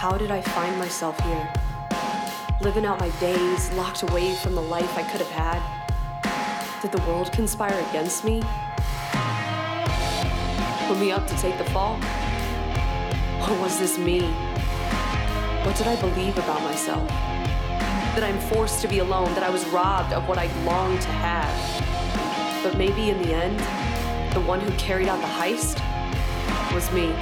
How did I find myself here? Living out my days, locked away from the life I could have had? Did the world conspire against me? Put me up to take the fall? Or was this me? What did I believe about myself? That I'm forced to be alone, that I was robbed of what I longed to have. But maybe in the end, the one who carried out the heist was me.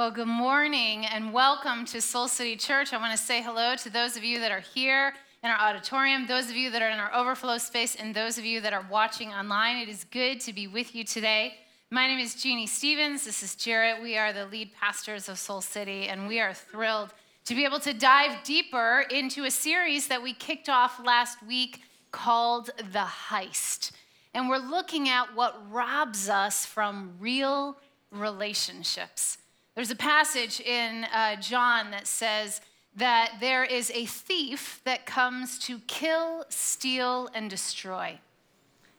Well, good morning and welcome to Soul City Church. I want to say hello to those of you that are here in our auditorium, those of you that are in our overflow space, and those of you that are watching online. It is good to be with you today. My name is Jeanne Stevens. This is Jarrett. We are the lead pastors of Soul City, and we are thrilled to be able to dive deeper into a series that we kicked off last week called The Heist. And we're looking at what robs us from real relationships. There's a passage in uh, John that says that there is a thief that comes to kill, steal, and destroy.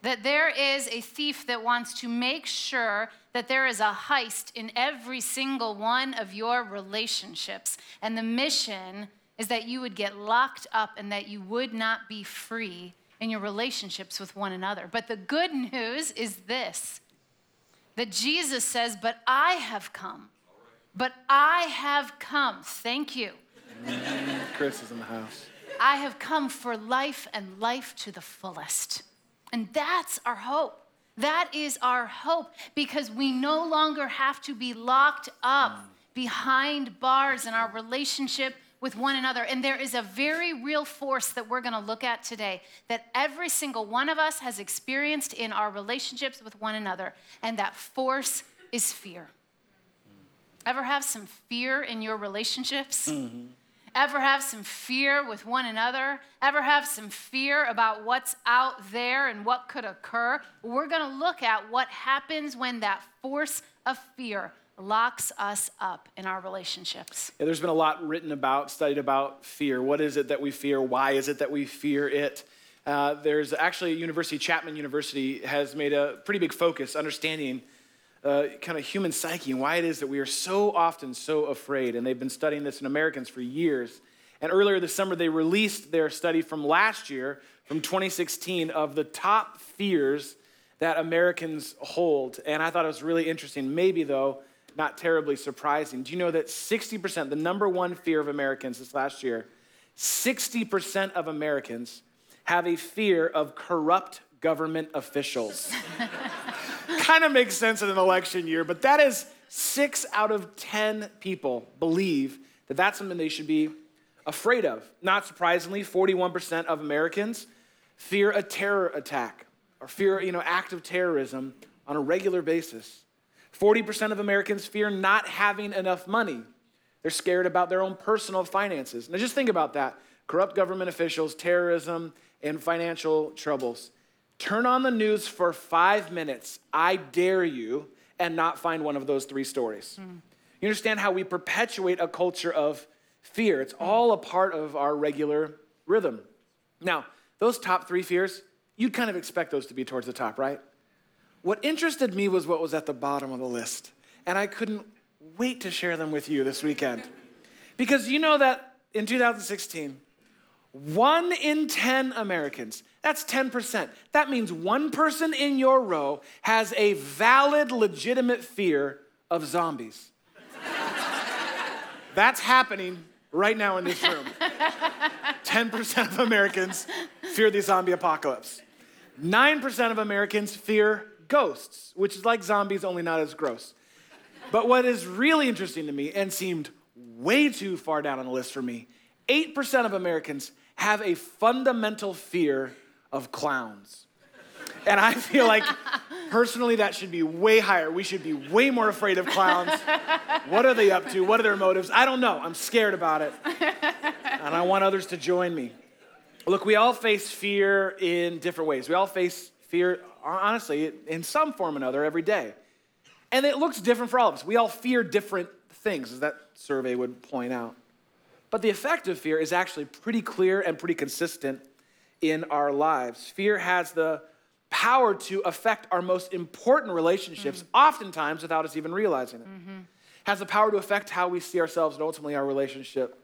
That there is a thief that wants to make sure that there is a heist in every single one of your relationships. And the mission is that you would get locked up and that you would not be free in your relationships with one another. But the good news is this that Jesus says, But I have come but I have come, thank you. Chris is in the house. I have come for life and life to the fullest. And that's our hope. That is our hope because we no longer have to be locked up behind bars in our relationship with one another. And there is a very real force that we're going to look at today that every single one of us has experienced in our relationships with one another. And that force is fear. Ever have some fear in your relationships? Mm-hmm. Ever have some fear with one another? Ever have some fear about what's out there and what could occur? We're going to look at what happens when that force of fear locks us up in our relationships. Yeah, there's been a lot written about, studied about fear. What is it that we fear? Why is it that we fear it? Uh, there's actually a university, Chapman University, has made a pretty big focus understanding uh, kind of human psyche and why it is that we are so often so afraid. And they've been studying this in Americans for years. And earlier this summer, they released their study from last year, from 2016, of the top fears that Americans hold. And I thought it was really interesting. Maybe, though, not terribly surprising. Do you know that 60%, the number one fear of Americans this last year, 60% of Americans have a fear of corrupt government officials? kind of makes sense in an election year, but that is six out of 10 people believe that that's something they should be afraid of. Not surprisingly, 41% of Americans fear a terror attack or fear, you know, act of terrorism on a regular basis. 40% of Americans fear not having enough money. They're scared about their own personal finances. Now just think about that. Corrupt government officials, terrorism, and financial troubles. Turn on the news for five minutes, I dare you, and not find one of those three stories. Mm. You understand how we perpetuate a culture of fear? It's all a part of our regular rhythm. Now, those top three fears, you'd kind of expect those to be towards the top, right? What interested me was what was at the bottom of the list. And I couldn't wait to share them with you this weekend. Because you know that in 2016, one in 10 Americans, that's 10%. That means one person in your row has a valid, legitimate fear of zombies. that's happening right now in this room. 10% of Americans fear the zombie apocalypse. 9% of Americans fear ghosts, which is like zombies, only not as gross. But what is really interesting to me and seemed way too far down on the list for me 8% of Americans have a fundamental fear of clowns. And I feel like personally that should be way higher. We should be way more afraid of clowns. What are they up to? What are their motives? I don't know. I'm scared about it. And I want others to join me. Look, we all face fear in different ways. We all face fear, honestly, in some form or another every day. And it looks different for all of us. We all fear different things, as that survey would point out. But the effect of fear is actually pretty clear and pretty consistent in our lives. Fear has the power to affect our most important relationships, mm-hmm. oftentimes without us even realizing it. Mm-hmm. Has the power to affect how we see ourselves and ultimately our relationship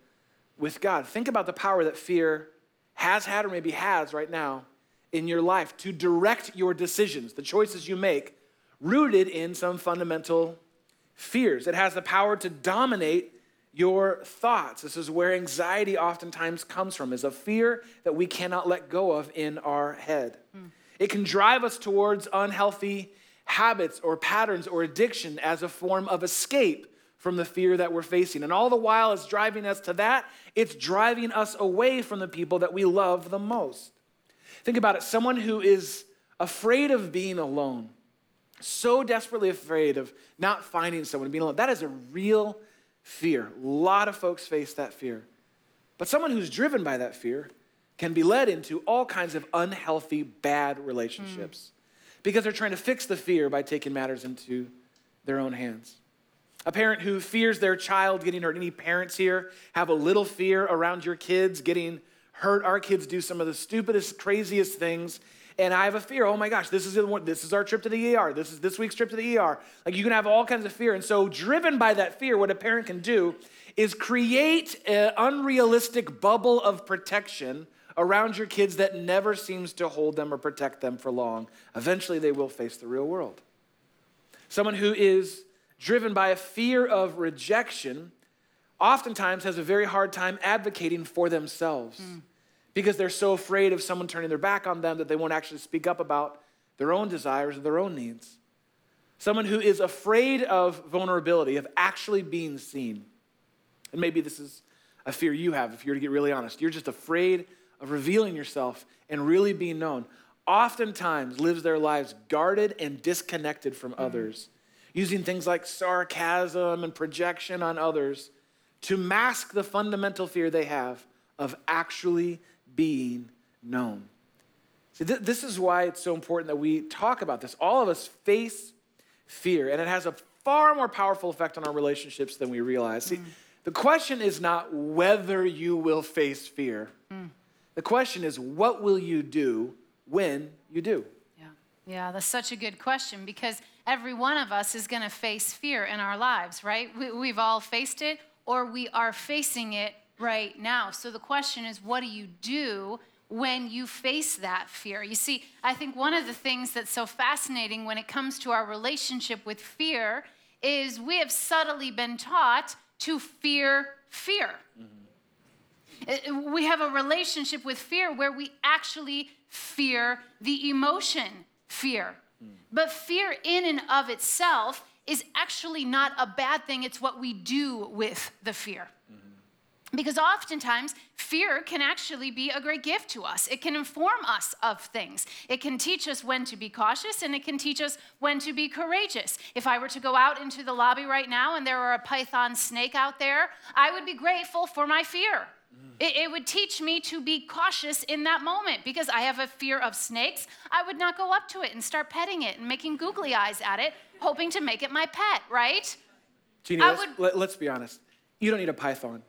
with God. Think about the power that fear has had or maybe has right now in your life to direct your decisions, the choices you make, rooted in some fundamental fears. It has the power to dominate your thoughts. This is where anxiety oftentimes comes from, is a fear that we cannot let go of in our head. Mm. It can drive us towards unhealthy habits or patterns or addiction as a form of escape from the fear that we're facing. And all the while it's driving us to that, it's driving us away from the people that we love the most. Think about it someone who is afraid of being alone, so desperately afraid of not finding someone, being alone, that is a real fear. A lot of folks face that fear. But someone who's driven by that fear can be led into all kinds of unhealthy, bad relationships mm. because they're trying to fix the fear by taking matters into their own hands. A parent who fears their child getting hurt. Any parents here have a little fear around your kids getting hurt? Our kids do some of the stupidest, craziest things. And I have a fear. Oh my gosh, this is this is our trip to the ER. This is this week's trip to the ER. Like you can have all kinds of fear. And so, driven by that fear, what a parent can do is create an unrealistic bubble of protection around your kids that never seems to hold them or protect them for long. Eventually, they will face the real world. Someone who is driven by a fear of rejection oftentimes has a very hard time advocating for themselves mm. Because they're so afraid of someone turning their back on them that they won't actually speak up about their own desires or their own needs. Someone who is afraid of vulnerability, of actually being seen. And maybe this is a fear you have, if you're to get really honest. You're just afraid of revealing yourself and really being known. Oftentimes lives their lives guarded and disconnected from mm. others using things like sarcasm and projection on others to mask the fundamental fear they have of actually being known. See, th- this is why it's so important that we talk about this. All of us face fear, and it has a far more powerful effect on our relationships than we realize. See, mm. the question is not whether you will face fear. Mm. The question is, what will you do when you do? Yeah, yeah, that's such a good question because every one of us is going to face fear in our lives, right? We, have all faced it or we are facing it right now. So the question is, what do you do when you face that fear? You see, I think one of the things that's so fascinating when it comes to our relationship with fear is we have subtly been taught to fear fear. Mm-hmm. We have a relationship with fear where we actually fear the emotion fear. But fear, in and of itself, is actually not a bad thing. It's what we do with the fear. Because oftentimes, fear can actually be a great gift to us. It can inform us of things. It can teach us when to be cautious and it can teach us when to be courageous. If I were to go out into the lobby right now and there were a python snake out there, I would be grateful for my fear mm. it, it, would teach me to be cautious in that moment because I have a fear of snakes. I would not go up to it and start petting it and making googly eyes at it, hoping to make it my pet, right? Jeanne, let's, would... let, let's be honest. You don't need a python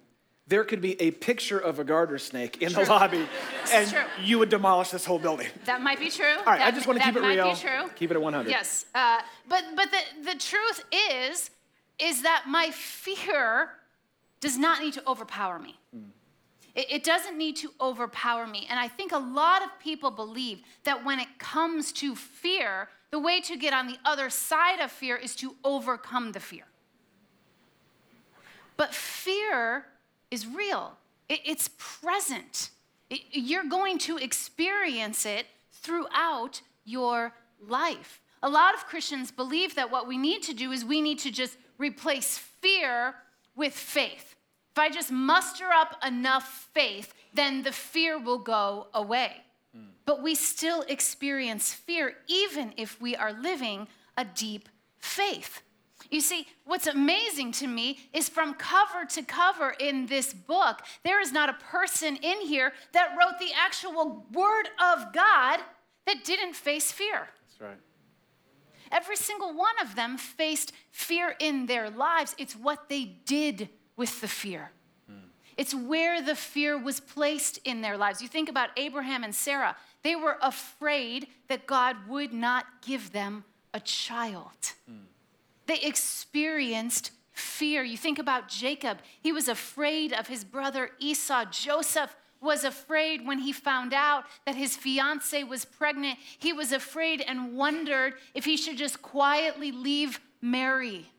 there could be a picture of a garter snake in true. the lobby, and you would demolish this whole building. That might be true. All right, that, I just want to keep it real. That might be true. Keep it at 100. Yes, uh, but but the the truth is, is that my fear does not need to overpower me. Mm. It, it doesn't need to overpower me. And I think a lot of people believe that when it comes to fear, the way to get on the other side of fear is to overcome the fear. But fear is real, it, it's present. It, you're going to experience it throughout your life. A lot of Christians believe that what we need to do is we need to just replace fear with faith. If I just muster up enough faith, then the fear will go away. Mm. But we still experience fear even if we are living a deep faith. You see, what's amazing to me is from cover to cover in this book, there is not a person in here that wrote the actual word of God that didn't face fear. That's right. Every single one of them faced fear in their lives. It's what they did with the fear. It's where the fear was placed in their lives. You think about Abraham and Sarah, they were afraid that God would not give them a child. Mm. They experienced fear. You think about Jacob, he was afraid of his brother Esau. Joseph was afraid when he found out that his fiancee was pregnant. He was afraid and wondered if he should just quietly leave Mary.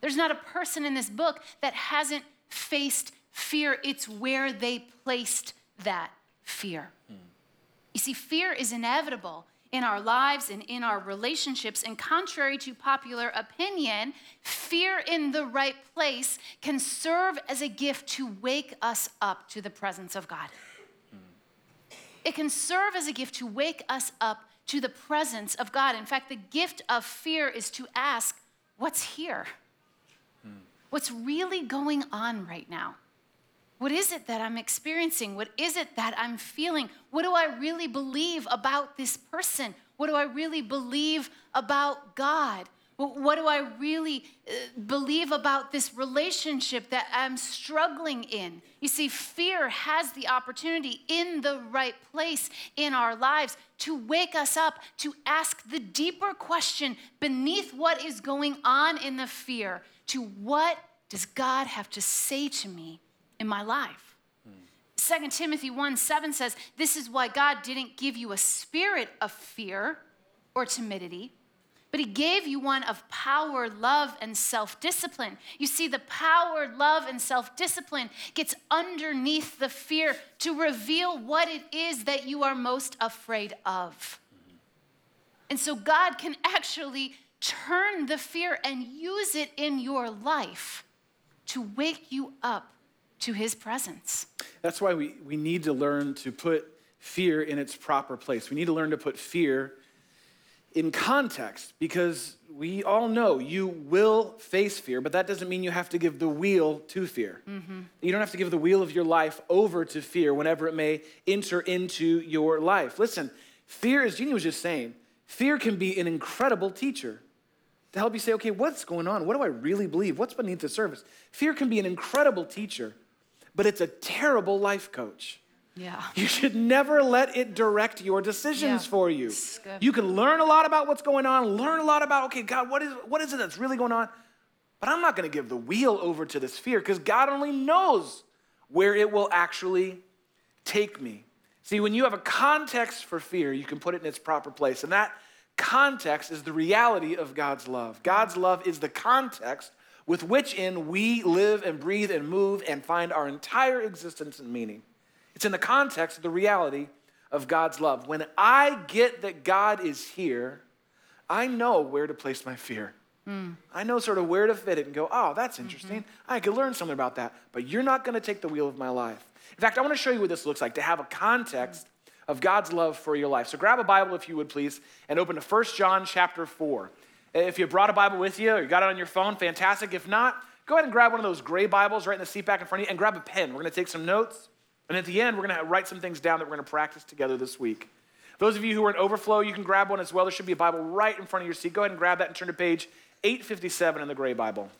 There's not a person in this book that hasn't faced fear. It's where they placed that fear. You see, fear is inevitable in our lives and in our relationships. And contrary to popular opinion, fear in the right place can serve as a gift to wake us up to the presence of God. It can serve as a gift to wake us up to the presence of God. In fact, the gift of fear is to ask, What's here? What's really going on right now? What is it that I'm experiencing? What is it that I'm feeling? What do I really believe about this person? What do I really believe about God? What do I really uh, believe about this relationship that I'm struggling in? You see, fear has the opportunity in the right place in our lives to wake us up, to ask the deeper question beneath what is going on in the fear to what does God have to say to me in my life. Hmm. 2 Timothy 1 7 says, This is why God didn't give you a spirit of fear or timidity, but He gave you one of power, love, and self discipline. You see, the power, love, and self discipline gets underneath the fear to reveal what it is that you are most afraid of. And so God can actually turn the fear and use it in your life to wake you up to his presence. That's why we, we need to learn to put fear in its proper place. We need to learn to put fear in context because we all know you will face fear, but that doesn't mean you have to give the wheel to fear. Mm-hmm. You don't have to give the wheel of your life over to fear whenever it may enter into your life. Listen, fear, as Jeanne was just saying, fear can be an incredible teacher to help you say, okay, what's going on? What do I really believe? What's beneath the surface? Fear can be an incredible teacher but it's a terrible life coach. Yeah. You should never let it direct your decisions yeah. for you. You can learn a lot about what's going on, learn a lot about, okay, God, what is, what is it that's really going on? But I'm not going to give the wheel over to this fear because God only knows where it will actually take me. See, when you have a context for fear, you can put it in its proper place. And that context is the reality of God's love. God's love is the context with which in we live and breathe and move and find our entire existence and meaning. It's in the context of the reality of God's love. When I get that God is here, I know where to place my fear. Mm. I know sort of where to fit it and go, oh, that's interesting. Mm-hmm. I could learn something about that, but you're not going to take the wheel of my life. In fact, I want to show you what this looks like to have a context of God's love for your life. So grab a Bible if you would please and open to 1 John chapter 4. If you brought a Bible with you or you got it on your phone, fantastic. If not, go ahead and grab one of those gray Bibles right in the seat back in front of you and grab a pen. We're going to take some notes. And at the end, we're going to write some things down that we're going to practice together this week. Those of you who are in overflow, you can grab one as well. There should be a Bible right in front of your seat. Go ahead and grab that and turn to page 857 in the gray Bible.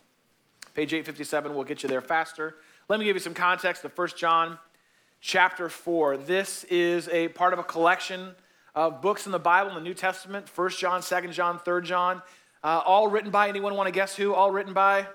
Page 857 will get you there faster. Let me give you some context of 1 John chapter 4. This is a part of a collection of books in the Bible in the New Testament 1 John, 2 John, 3 John. Uh, all written by, anyone want to guess who? All written by?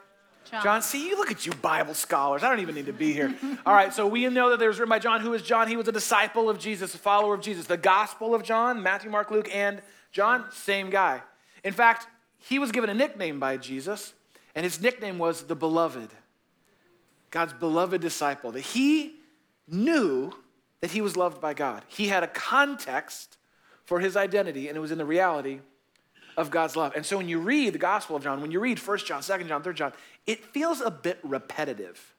John. John. See, you look at you Bible scholars. I don't even need to be here. all right, so we know that there was written by John. Who is John? He was a disciple of Jesus, a follower of Jesus. The Gospel of John, Matthew, Mark, Luke, and John, same guy. In fact, he was given a nickname by Jesus, and his nickname was the Beloved, God's beloved disciple. That he knew that he was loved by God. He had a context for his identity, and it was in the reality of God's love. And so when you read the Gospel of John, when you read 1 John, 2 John, 3 John, it feels a bit repetitive.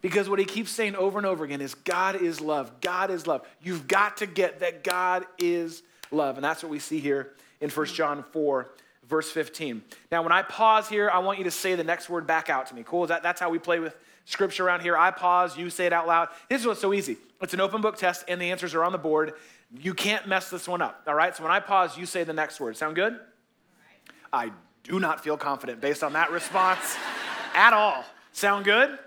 Because what he keeps saying over and over again is God is love. God is love. You've got to get that God is love. And that's what we see here in 1 John 4, verse 15. Now, when I pause here, I want you to say the next word back out to me. Cool? That, that's how we play with scripture around here. I pause, you say it out loud. This is what's so easy. It's an open book test, and the answers are on the board. You can't mess this one up. All right? So when I pause, you say the next word. Sound good? I do not feel confident based on that response at all. Sound good?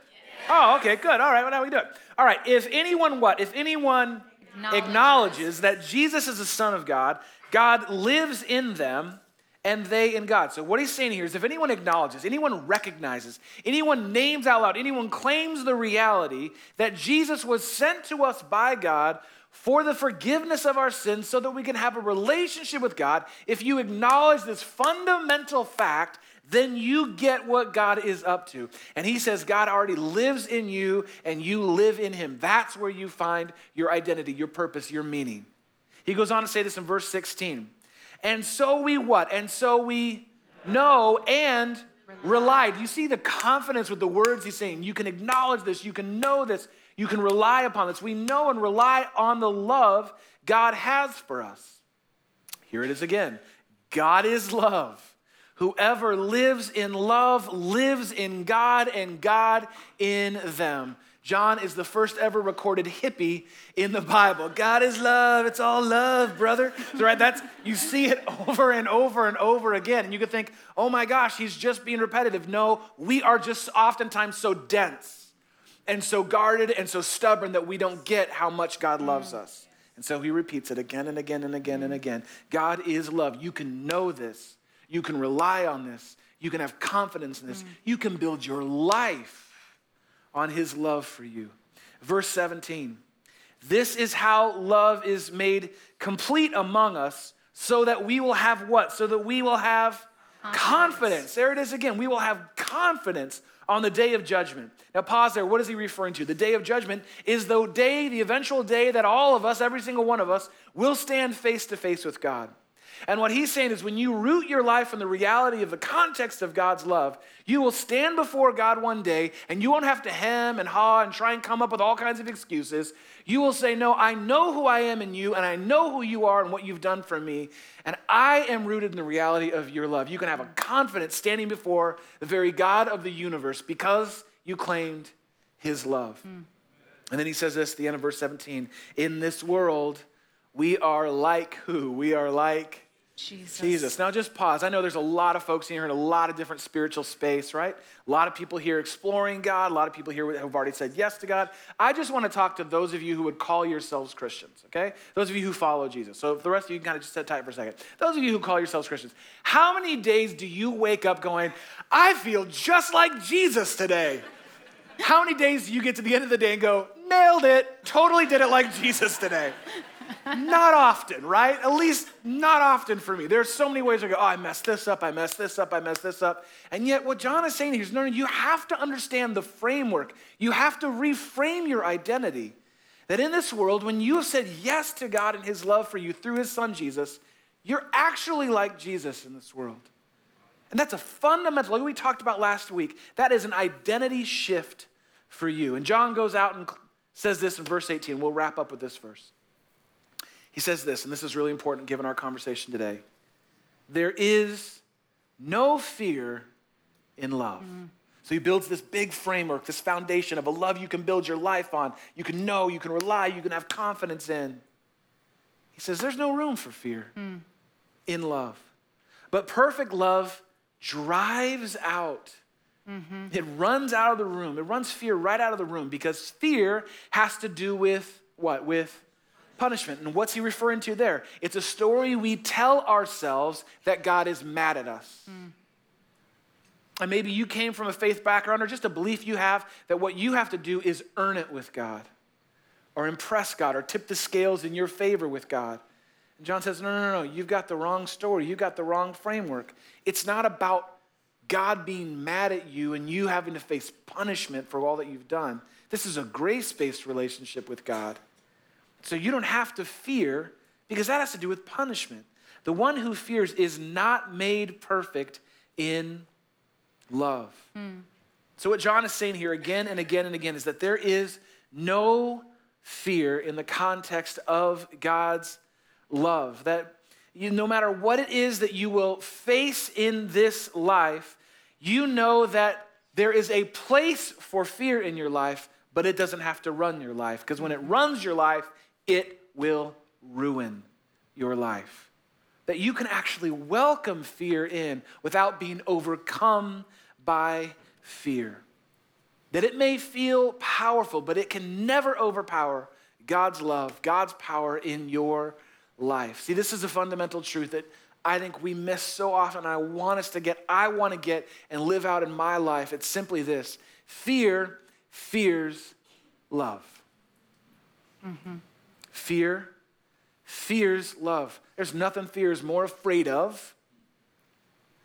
Oh, okay, good. All right, well, now we do it. All right, if anyone what? If anyone Acknowledges. acknowledges that Jesus is the Son of God, God lives in them and they in God. So, what he's saying here is if anyone acknowledges, anyone recognizes, anyone names out loud, anyone claims the reality that Jesus was sent to us by God for the forgiveness of our sins so that we can have a relationship with God, if you acknowledge this fundamental fact, then you get what God is up to. And he says God already lives in you and you live in him. That's where you find your identity, your purpose, your meaning. He goes on to say this in verse 16. And so we what? And so we know and rely. Do you see the confidence with the words he's saying? You can acknowledge this, you can know this, you can rely upon this. We know and rely on the love God has for us. Here it is again God is love. Whoever lives in love lives in God and God in them. John is the first ever recorded hippie in the Bible. God is love. It's all love, brother. So, right, that's you see it over and over and over again. And you could think, oh my gosh, he's just being repetitive. No, we are just oftentimes so dense and so guarded and so stubborn that we don't get how much God loves us. And so he repeats it again and again and again and again. God is love. You can know this. You can rely on this. You can have confidence in this. Mm. You can build your life on his love for you. Verse 17 This is how love is made complete among us, so that we will have what? So that we will have confidence. confidence. There it is again. We will have confidence on the day of judgment. Now, pause there. What is he referring to? The day of judgment is the day, the eventual day that all of us, every single one of us, will stand face to face with God. And what he's saying is when you root your life in the reality of the context of God's love, you will stand before God one day and you won't have to hem and haw and try and come up with all kinds of excuses. You will say, No, I know who I am in you and I know who you are and what you've done for me. And I am rooted in the reality of your love. You can have a confidence standing before the very God of the universe because you claimed his love. Mm. And then he says this at the end of verse 17 In this world, we are like who? We are like Jesus. Jesus. Now just pause. I know there's a lot of folks here in a lot of different spiritual space, right? A lot of people here exploring God, a lot of people here who've already said yes to God. I just want to talk to those of you who would call yourselves Christians, okay? Those of you who follow Jesus. So if the rest of you can kind of just sit tight for a second. Those of you who call yourselves Christians, how many days do you wake up going, I feel just like Jesus today? How many days do you get to the end of the day and go, nailed it, totally did it like Jesus today? Not often, right? At least not often for me. There's so many ways I go, oh, I messed this up, I messed this up, I messed this up. And yet, what John is saying here is no, no, you have to understand the framework. You have to reframe your identity. That in this world, when you have said yes to God and His love for you through His Son Jesus, you're actually like Jesus in this world. And that's a fundamental, like we talked about last week, that is an identity shift for you. And John goes out and says this in verse 18. We'll wrap up with this verse. He says this, and this is really important given our conversation today. There is no fear in love. Mm. So he builds this big framework, this foundation of a love you can build your life on. You can know, you can rely, you can have confidence in. He says there's no room for fear mm. in love. But perfect love drives out. Mm-hmm. It runs out of the room. It runs fear right out of the room because fear has to do with what? With punishment. And what's he referring to there? It's a story we tell ourselves that God is mad at us. Mm. And maybe you came from a faith background or just a belief you have that what you have to do is earn it with God or impress God or tip the scales in your favor with God. And John says, No, no, no, you've got the wrong story. You've got the wrong framework. It's not about God being mad at you and you having to face punishment for all that you've done. This is a grace based relationship with God. So you don't have to fear because that has to do with punishment. The one who fears is not made perfect in love. Mm. So, what John is saying here again and again and again is that there is no fear in the context of God's love. That you, no matter what it is that you will face in this life, you know that there is a place for fear in your life, but it doesn't have to run your life. Because when it runs your life, it will ruin your life. That you can actually welcome fear in without being overcome by fear. that it may feel powerful, but it can never overpower God's love, God's power in your life. See, this is a fundamental truth that I think we miss so often. I want us to get, I want to get and live out in my life. It's simply this fear fears love. Mm-hmm. Fear fears love. There's nothing fear is more afraid of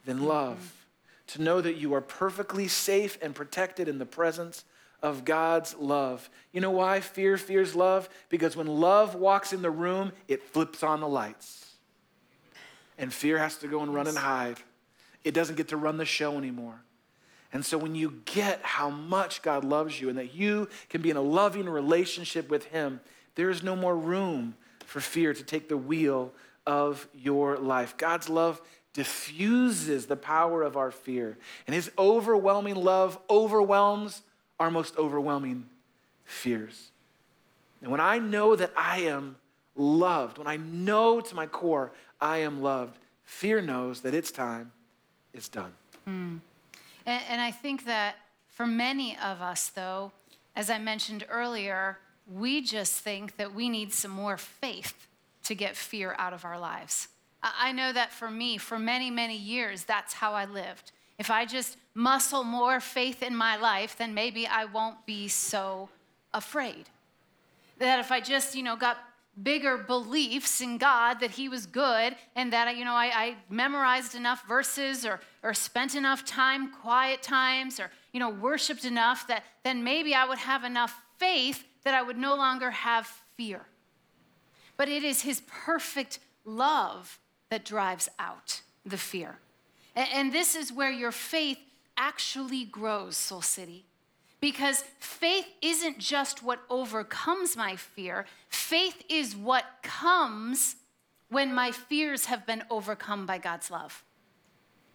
than love. Mm-hmm. To know that you are perfectly safe and protected in the presence of God's love. You know why fear fears love? Because when love walks in the room, it flips on the lights. And fear has to go and run and hide. It doesn't get to run the show anymore. And so when you get how much God loves you and that you can be in a loving relationship with Him, there is no more room for fear to take the wheel of your life. God's love diffuses the power of our fear, and His overwhelming love overwhelms our most overwhelming fears. And when I know that I am loved, when I know to my core I am loved, fear knows that its time is done. Mm. And, and I think that for many of us, though, as I mentioned earlier, we just think that we need some more faith to get fear out of our lives. I know that for me, for many, many years, that's how I lived. If I just muscle more faith in my life, then maybe I won't be so afraid. That if I just, you know, got bigger beliefs in God that He was good and that, you know, I, I, memorized enough verses or, or spent enough time, quiet times, or, you know, worshiped enough that then maybe I would have enough faith that I would no longer have fear. But it is His perfect love that drives out the fear. And, this is where your faith actually grows, Soul City. Because faith isn't just what overcomes my fear, faith is what comes when my fears have been overcome by God's love.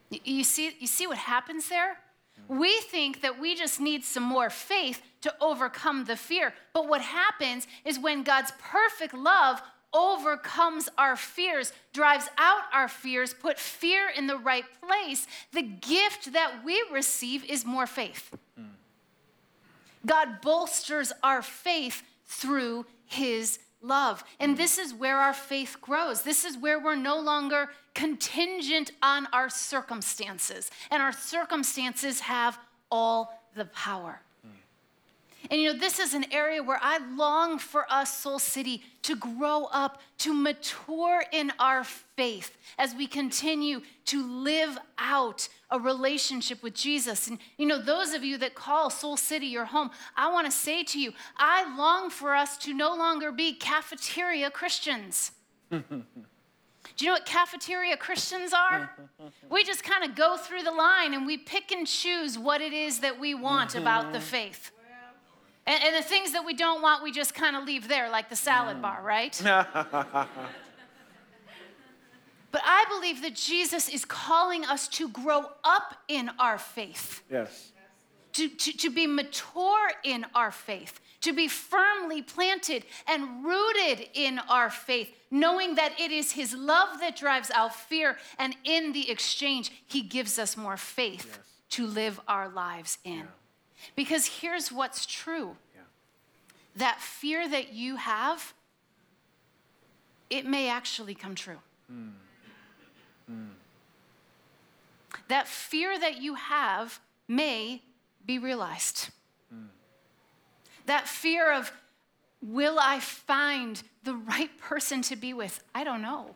You see, you see what happens there? We think that we just need some more faith to overcome the fear. But what happens is when God's perfect love overcomes our fears, drives out our fears, put fear in the right place, the gift that we receive is more faith. Mm. God bolsters our faith through his love. And this is where our faith grows. This is where we're no longer contingent on our circumstances, and our circumstances have all the power. And you know, this is an area where I long for us, Soul City, to grow up, to mature in our faith as we continue to live out a relationship with Jesus. And you know, those of you that call Soul City your home, I want to say to you, I long for us to no longer be cafeteria Christians. Do you know what cafeteria Christians are? we just kind of go through the line and we pick and choose what it is that we want about the faith. And, and the things that we don't want, we just kind of leave there, like the salad mm. bar, right? but I believe that Jesus is calling us to grow up in our faith. Yes. To, to, to be mature in our faith, to be firmly planted and rooted in our faith, knowing that it is His love that drives out fear, and in the exchange, He gives us more faith yes. to live our lives in. Yeah. Because here's what's true yeah. that fear that you have, it may actually come true. Mm. Mm. That fear that you have may be realized. Mm. That fear of, will I find the right person to be with? I don't know.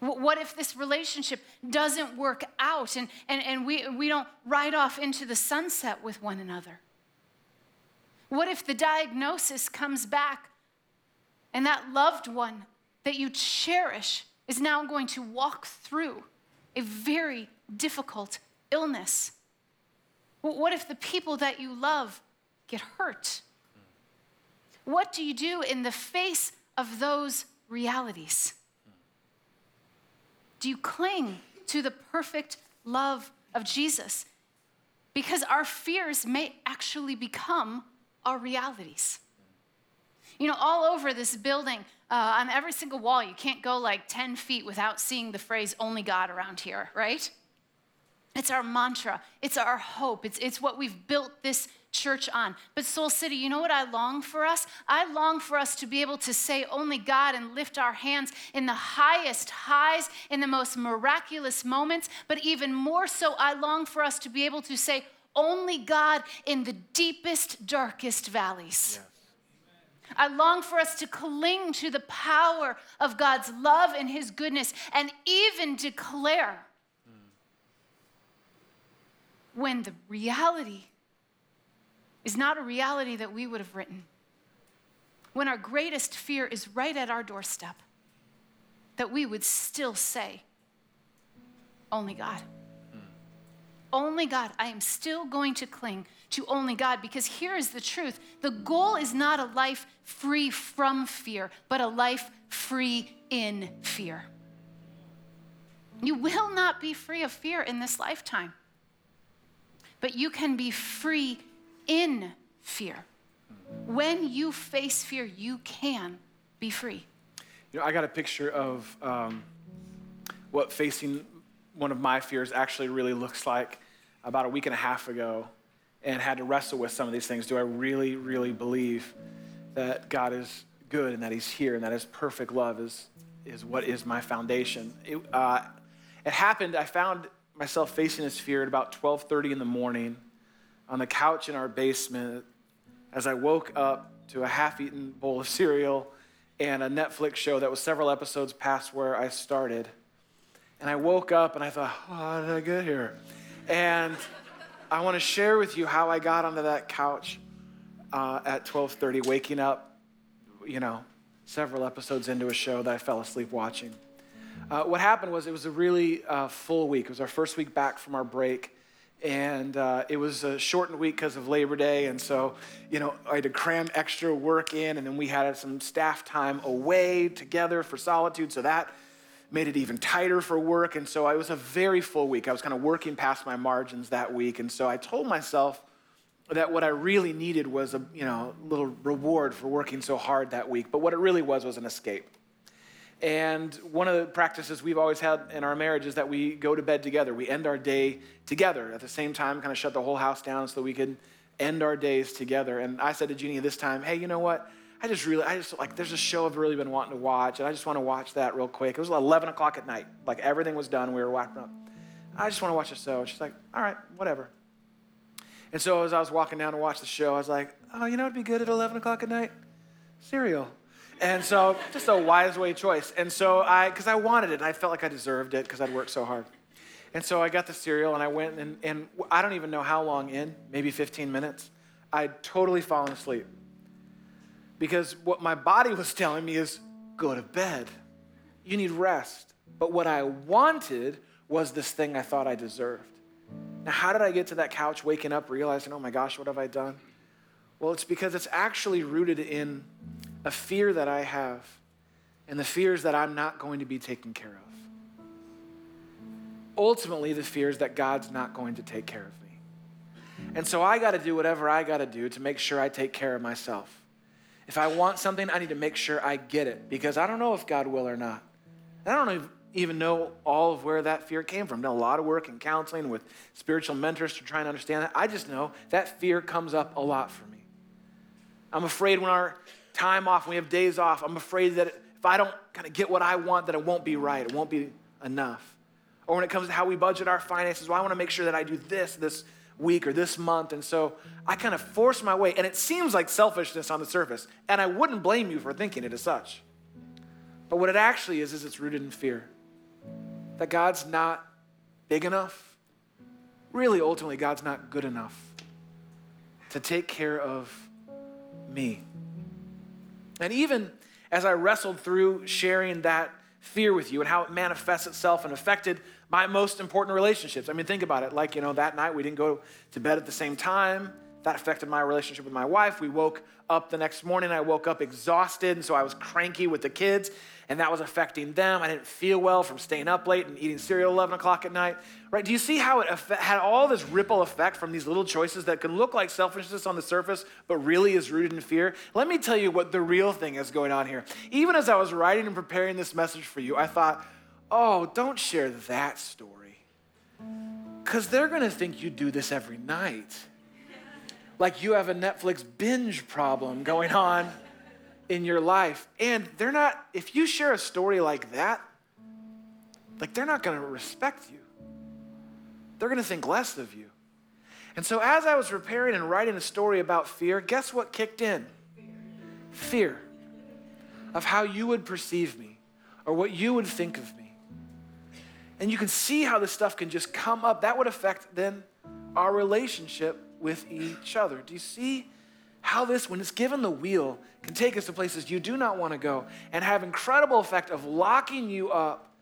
What if this relationship doesn't work out and, and, and we, we don't ride off into the sunset with one another? What if the diagnosis comes back and that loved one that you cherish is now going to walk through a very difficult illness? What if the people that you love get hurt? What do you do in the face of those realities? Do you cling to the perfect love of Jesus? Because our fears may actually become our realities. You know, all over this building, uh, on every single wall, you can't go like 10 feet without seeing the phrase only God around here, right? It's our mantra, it's our hope, it's, it's what we've built this church on. But Soul City, you know what I long for us? I long for us to be able to say only God and lift our hands in the highest highs, in the most miraculous moments. But even more so, I long for us to be able to say only God in the deepest, darkest valleys. I long for us to cling to the power of God's love and His goodness and even declare when the reality is not a reality that we would have written. When our greatest fear is right at our doorstep, that we would still say, Only God. Only God. I am still going to cling to only God because here is the truth. The goal is not a life free from fear, but a life free in fear. You will not be free of fear in this lifetime, but you can be free in fear. When you face fear, you can be free. You know, I got a picture of um, what facing one of my fears actually really looks like about a week and a half ago and had to wrestle with some of these things. Do I really, really believe that God is good and that He's here and that His perfect love is, is what is my foundation? It, uh, it happened, I found myself facing this fear at about 12.30 in the morning on the couch in our basement as I woke up to a half eaten bowl of cereal and a Netflix show that was several episodes past where I started. And I woke up and I thought, oh, how did I get here? And I want to share with you how I got onto that couch uh, at 12:30, waking up, you know, several episodes into a show that I fell asleep watching. Uh, what happened was it was a really uh, full week. It was our first week back from our break, and uh, it was a shortened week because of Labor Day, and so you know I had to cram extra work in, and then we had some staff time away together for solitude, so that made it even tighter for work, and so it was a very full week. I was kind of working past my margins that week, and so I told myself that what I really needed was a you know little reward for working so hard that week, but what it really was was an escape. And one of the practices we've always had in our marriage is that we go to bed together. We end our day together at the same time, kind of shut the whole house down so we could end our days together. And I said to Jeanne this time, hey, you know what? I just really, I just like, there's a show I've really been wanting to watch, and I just want to watch that real quick. It was 11 o'clock at night. Like everything was done. We were wrapping up. I just want to watch a show. She's like, all right, whatever. And so as I was walking down to watch the show, I was like, oh, you know what'd be good at 11 o'clock at night? Cereal. And so, just a wise way choice. And so, I, because I wanted it, and I felt like I deserved it because I'd worked so hard. And so, I got the cereal, and I went, and, and I don't even know how long in, maybe 15 minutes, I'd totally fallen asleep. Because what my body was telling me is go to bed. You need rest. But what I wanted was this thing I thought I deserved. Now, how did I get to that couch waking up realizing, oh my gosh, what have I done? Well, it's because it's actually rooted in a fear that I have, and the fears that I'm not going to be taken care of. Ultimately, the fears that God's not going to take care of me. And so I got to do whatever I got to do to make sure I take care of myself. If I want something, I need to make sure I get it because I don't know if God will or not. I don't even know all of where that fear came from. Done a lot of work in counseling with spiritual mentors to try and understand that. I just know that fear comes up a lot for me. I'm afraid when our time off, when we have days off, I'm afraid that if I don't kind of get what I want, that it won't be right. It won't be enough. Or when it comes to how we budget our finances, well, I want to make sure that I do this this week or this month. And so I kind of force my way. And it seems like selfishness on the surface. And I wouldn't blame you for thinking it as such. But what it actually is, is it's rooted in fear that God's not big enough. Really, ultimately, God's not good enough to take care of me. And even as I wrestled through sharing that fear with you and how it manifests itself and affected my most important relationships. I mean, think about it. Like, you know, that night we didn't go to bed at the same time. That affected my relationship with my wife. We woke up the next morning. I woke up exhausted, and so I was cranky with the kids and that was affecting them. I didn't feel well from staying up late and eating cereal 11 o'clock at night. Right? Do you see how it had all this ripple effect from these little choices that can look like selfishness on the surface, but really is rooted in fear? Let me tell you what the real thing is going on here. Even as I was writing and preparing this message for you, I thought, oh, don't share that story. Because they're going to think you do this every night. Like you have a Netflix binge problem going on in your life. And they're not, if you share a story like that, like they're not going to respect you. They're going to think less of you. And so as I was preparing and writing a story about fear, guess what kicked in? Fear of how you would perceive me or what you would think of me. And you can see how this stuff can just come up. That would affect then our relationship with each other. Do you see how this, when it's given the wheel, can take us to places you do not want to go and have incredible effect of locking you up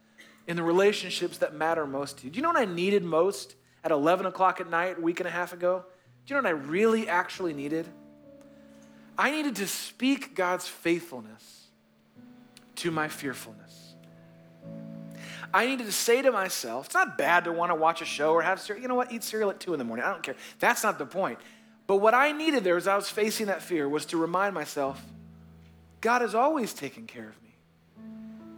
in the relationships that matter most to you. Do you know what I needed most at 11 o'clock at night a week and a half ago? Do you know what I really actually needed? I needed to speak God's faithfulness to my fearfulness. I needed to say to myself, it's not bad to want to watch a show or have cereal. You know what? Eat cereal at 2 in the morning. I don't care. That's not the point. But what I needed there as I was facing that fear was to remind myself God has always taken care of me.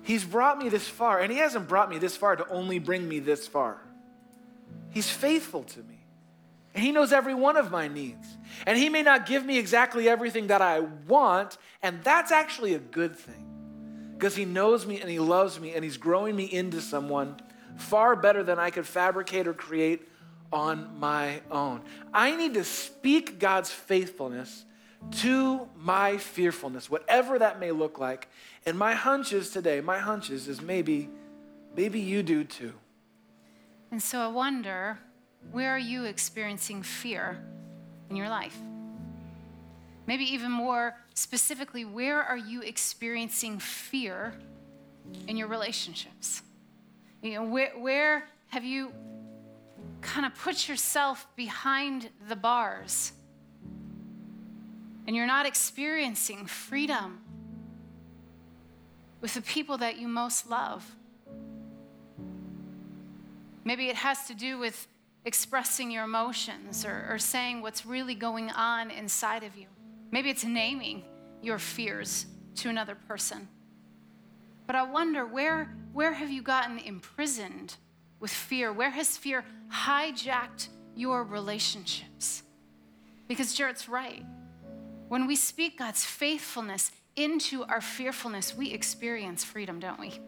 He's brought me this far, and He hasn't brought me this far to only bring me this far. He's faithful to me, and He knows every one of my needs. And He may not give me exactly everything that I want, and that's actually a good thing because He knows me and He loves me, and He's growing me into someone far better than I could fabricate or create on my own. I need to speak God's faithfulness to my fearfulness, whatever that may look like. And my hunches today, my hunches is maybe, maybe you do too. And so I wonder, where are you experiencing fear in your life? Maybe even more specifically, where are you experiencing fear in your relationships? You know, where, where have you kind of put yourself behind the bars and you're not experiencing freedom with the people that you most love. Maybe it has to do with expressing your emotions or, or, saying what's really going on inside of you. Maybe it's naming your fears to another person. But I wonder where, where have you gotten imprisoned with fear? Where has fear hijacked your relationships? Because Jarrett's right. When we speak God's faithfulness into our fearfulness, we experience freedom, don't we?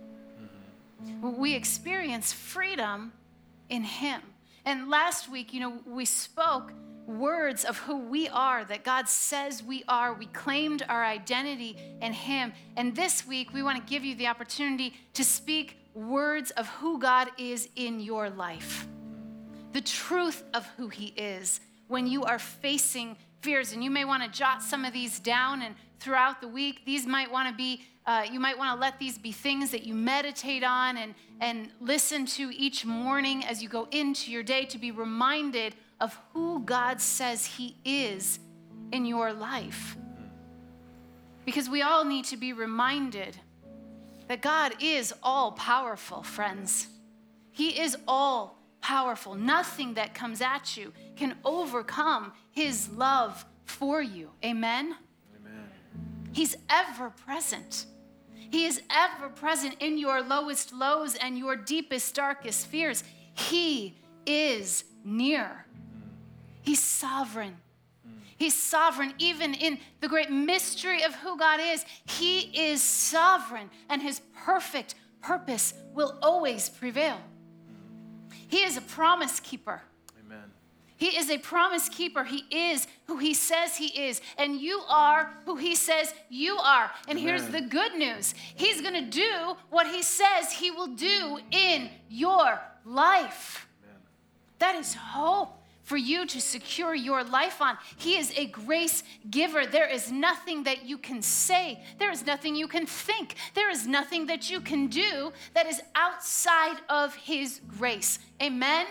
Mm-hmm. We experience freedom in Him. And last week, you know, we spoke words of who we are, that God says we are. We claimed our identity in Him. And this week, we want to give you the opportunity to speak words of who God is in your life, the truth of who He is when you are facing fears. And you may want to jot some of these down, and throughout the week, these might want to be. Uh, you might want to let these be things that you meditate on and, and listen to each morning as you go into your day to be reminded of who God says He is in your life. Because we all need to be reminded that God is all powerful, friends. He is all powerful. Nothing that comes at you can overcome His love for you. Amen? Amen. He's ever present. He is ever present in your lowest lows and your deepest, darkest fears. He is near. He's sovereign. He's sovereign even in the great mystery of who God is. He is sovereign, and his perfect purpose will always prevail. He is a promise keeper. Amen. He is a promise keeper. He is who he says he is. And you are who he says you are. And Amen. here's the good news He's going to do what he says he will do in your life. Amen. That is hope for you to secure your life on. He is a grace giver. There is nothing that you can say, there is nothing you can think, there is nothing that you can do that is outside of His grace. Amen.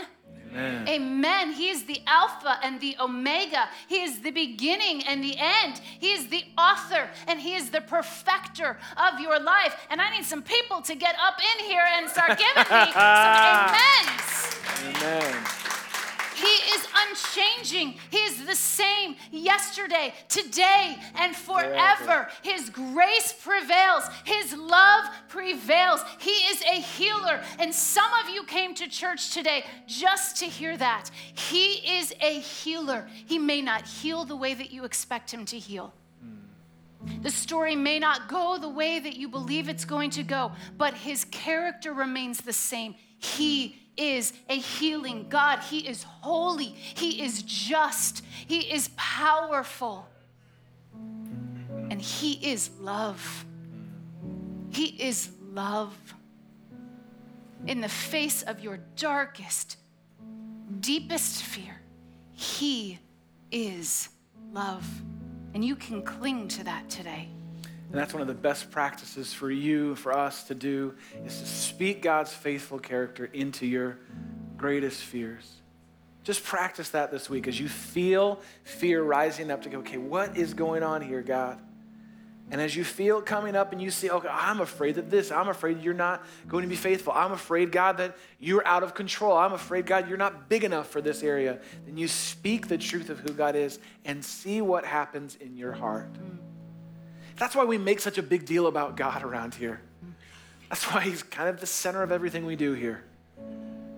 Amen. Amen. He is the Alpha and the Omega. He is the beginning and the end. He is the author and He is the perfecter of your life. And I need some people to get up in here and start giving me some amens. Amen. He is unchanging. He is the same yesterday, today, and forever. His grace prevails, His love prevails. He is a healer. And some of you came to church today just to hear that. He is a healer. He may not heal the way that you expect Him to heal. Hmm. The story may not go the way that you believe it's going to go, but his character remains the same. He hmm. Is a healing God. He is holy. He is just. He is powerful. And he is love. He is love. In the face of your darkest, deepest fear, he is love. And you can cling to that today. And that's one of the best practices for you, for us to do, is to speak God's faithful character into your greatest fears. Just practice that this week as you feel fear rising up to go, okay, what is going on here, God? And as you feel it coming up and you see, okay, I'm afraid that this, I'm afraid you're not going to be faithful. I'm afraid, God, that you're out of control. I'm afraid, God, you're not big enough for this area. Then you speak the truth of who God is and see what happens in your heart. That's why we make such a big deal about God around here. That's why He's kind of the center of everything we do here.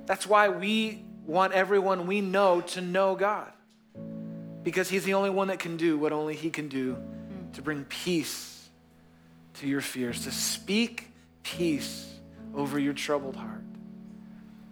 That's why we want everyone we know to know God. Because He's the only one that can do what only He can do to bring peace to your fears, to speak peace over your troubled heart.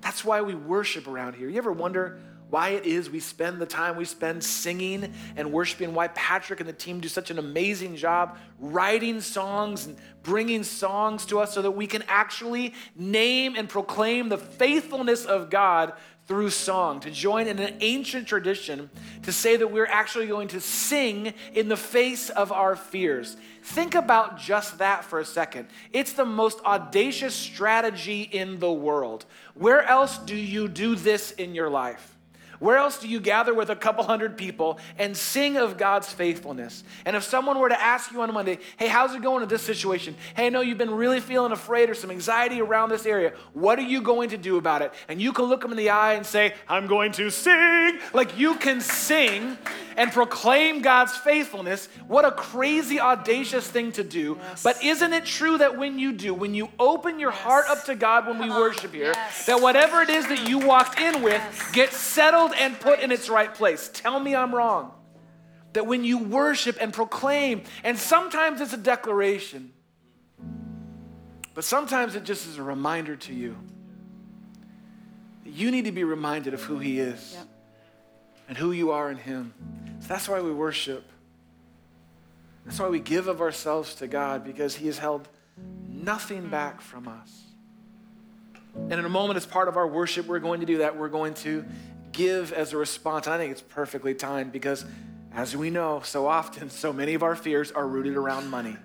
That's why we worship around here. You ever wonder why it is we spend the time we spend singing and worshiping, why Patrick and the team do such an amazing job writing songs and bringing songs to us so that we can actually name and proclaim the faithfulness of God through song, to join in an ancient tradition to say that we're actually going to sing in the face of our fears. Think about just that for a second. It's the most audacious strategy in the world. Where else do you do this in your life? Where else do you gather with a couple hundred people and sing of God's faithfulness? And if someone were to ask you on a Monday, hey, how's it going in this situation? Hey, I know you've been really feeling afraid or some anxiety around this area. What are you going to do about it? And you can look them in the eye and say, I'm going to sing. Like you can sing and proclaim God's faithfulness. What a crazy, audacious thing to do. Yes. But isn't it true that when you do, when you open your heart up to God when we on. worship here, Yes. that whatever it is that you walked in with Yes. gets settled and put in its right place. Tell me I'm wrong. That when you worship and proclaim, and sometimes it's a declaration, but sometimes it just is a reminder to you that you need to be reminded of who He is Yep. and who you are in Him. So that's why we worship. That's why we give of ourselves to God because He has held nothing back from us. And in a moment, as part of our worship, we're going to do that. We're going to give as a response. And I think it's perfectly timed because, as we know, so often, so many of our fears are rooted around money.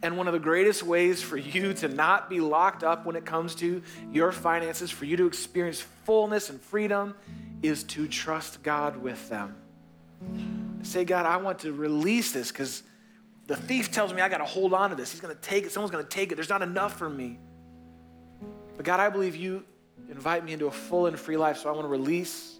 And one of the greatest ways for you to not be locked up when it comes to your finances, for you to experience fullness and freedom, is to trust God with them. Say, God, I want to release this because the thief tells me I got to hold on to this. He's going to take it. Someone's going to take it. There's not enough for me. But God, I believe you invite me into a full and free life, so I want to release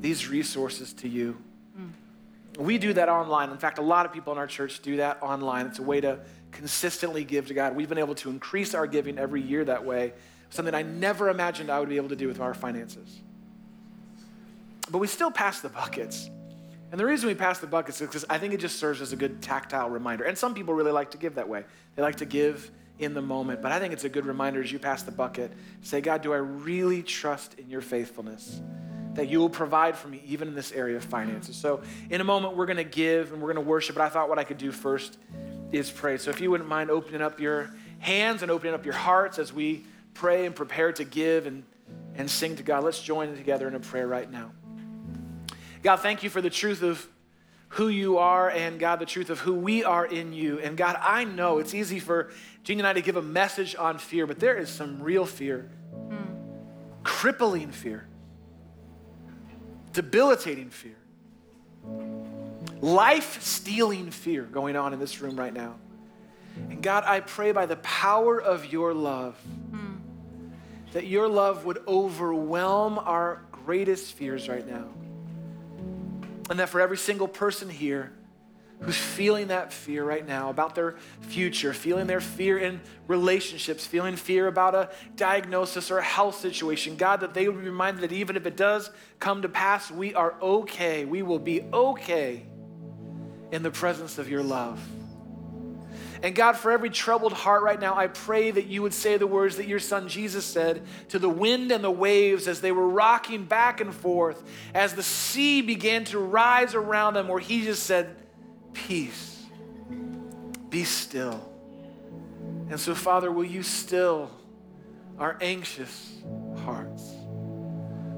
these resources to you. Mm. We do that online. In fact, a lot of people in our church do that online. It's a way to consistently give to God. We've been able to increase our giving every year that way, something I never imagined I would be able to do with our finances. But we still pass the buckets. And the reason we pass the buckets is because I think it just serves as a good tactile reminder. And some people really like to give that way. They like to give in the moment. But I think it's a good reminder as you pass the bucket, say, God, do I really trust in your faithfulness? That you will provide for me even in this area of finances. So, in a moment, we're going to give and we're going to worship. But I thought what I could do first is pray. So, if you wouldn't mind opening up your hands and opening up your hearts as we pray and prepare to give and, and sing to God, let's join together in a prayer right now. God, thank you for the truth of who you are and God, the truth of who we are in you. And God, I know it's easy for Jeanne and I to give a message on fear, but there is some real fear, crippling fear, debilitating fear, life stealing fear going on in this room right now. And God, I pray by the power of your love that your love would overwhelm our greatest fears right now. And that for every single person here who's feeling that fear right now about their future, feeling their fear in relationships, feeling fear about a diagnosis or a health situation, God, that they would be reminded that even if it does come to pass, we are okay. We will be okay in the presence of your love. And God, for every troubled heart right now, I pray that you would say the words that your son Jesus said to the wind and the waves as they were rocking back and forth, as the sea began to rise around them, where he just said, Peace, be still. And so, Father, will you still our anxious hearts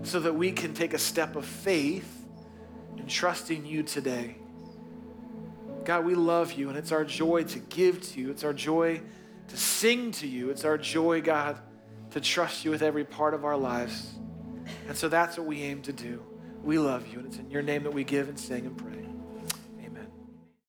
so that we can take a step of faith in trusting you today? God, we love you, and it's our joy to give to you. It's our joy to sing to you. It's our joy, God, to trust you with every part of our lives. And so that's what we aim to do. We love you, and it's in your name that we give and sing and pray.